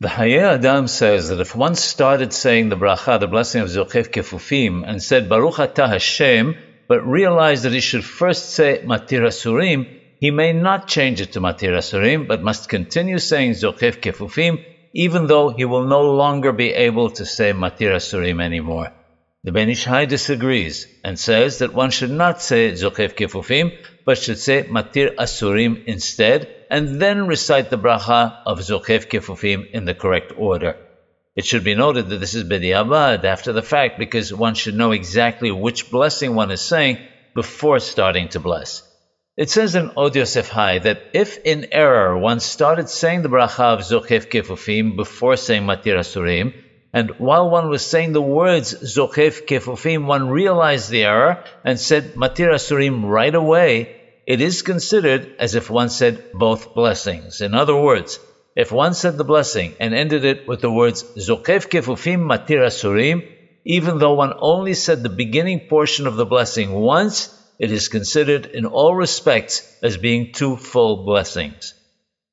The Hayei Adam says that if one started saying the bracha, the blessing of Zoqef Kefufim, and said Baruch Atah Hashem, but realized that he should first say Mattir Asurim, he may not change it to Mattir Asurim, but must continue saying Zoqef Kefufim, even though he will no longer be able to say Mattir Asurim anymore. The Ben Ish Hai disagrees and says that one should not say Zoqef Kefufim, but should say Mattir Asurim instead, and then recite the bracha of Zoqef Kefufim in the correct order. It should be noted that this is Bediabad, after the fact, because one should know exactly which blessing one is saying before starting to bless. It says in Od Yosef Hai that if in error one started saying the bracha of Zoqef Kefufim before saying Mattir Asurim, and while one was saying the words Zoqef Kefufim, one realized the error and said Mattir Asurim right away, it is considered as if one said both blessings. In other words, if one said the blessing and ended it with the words Zoqef Kefufim Mattir Asurim, even though one only said the beginning portion of the blessing once, it is considered in all respects as being two full blessings.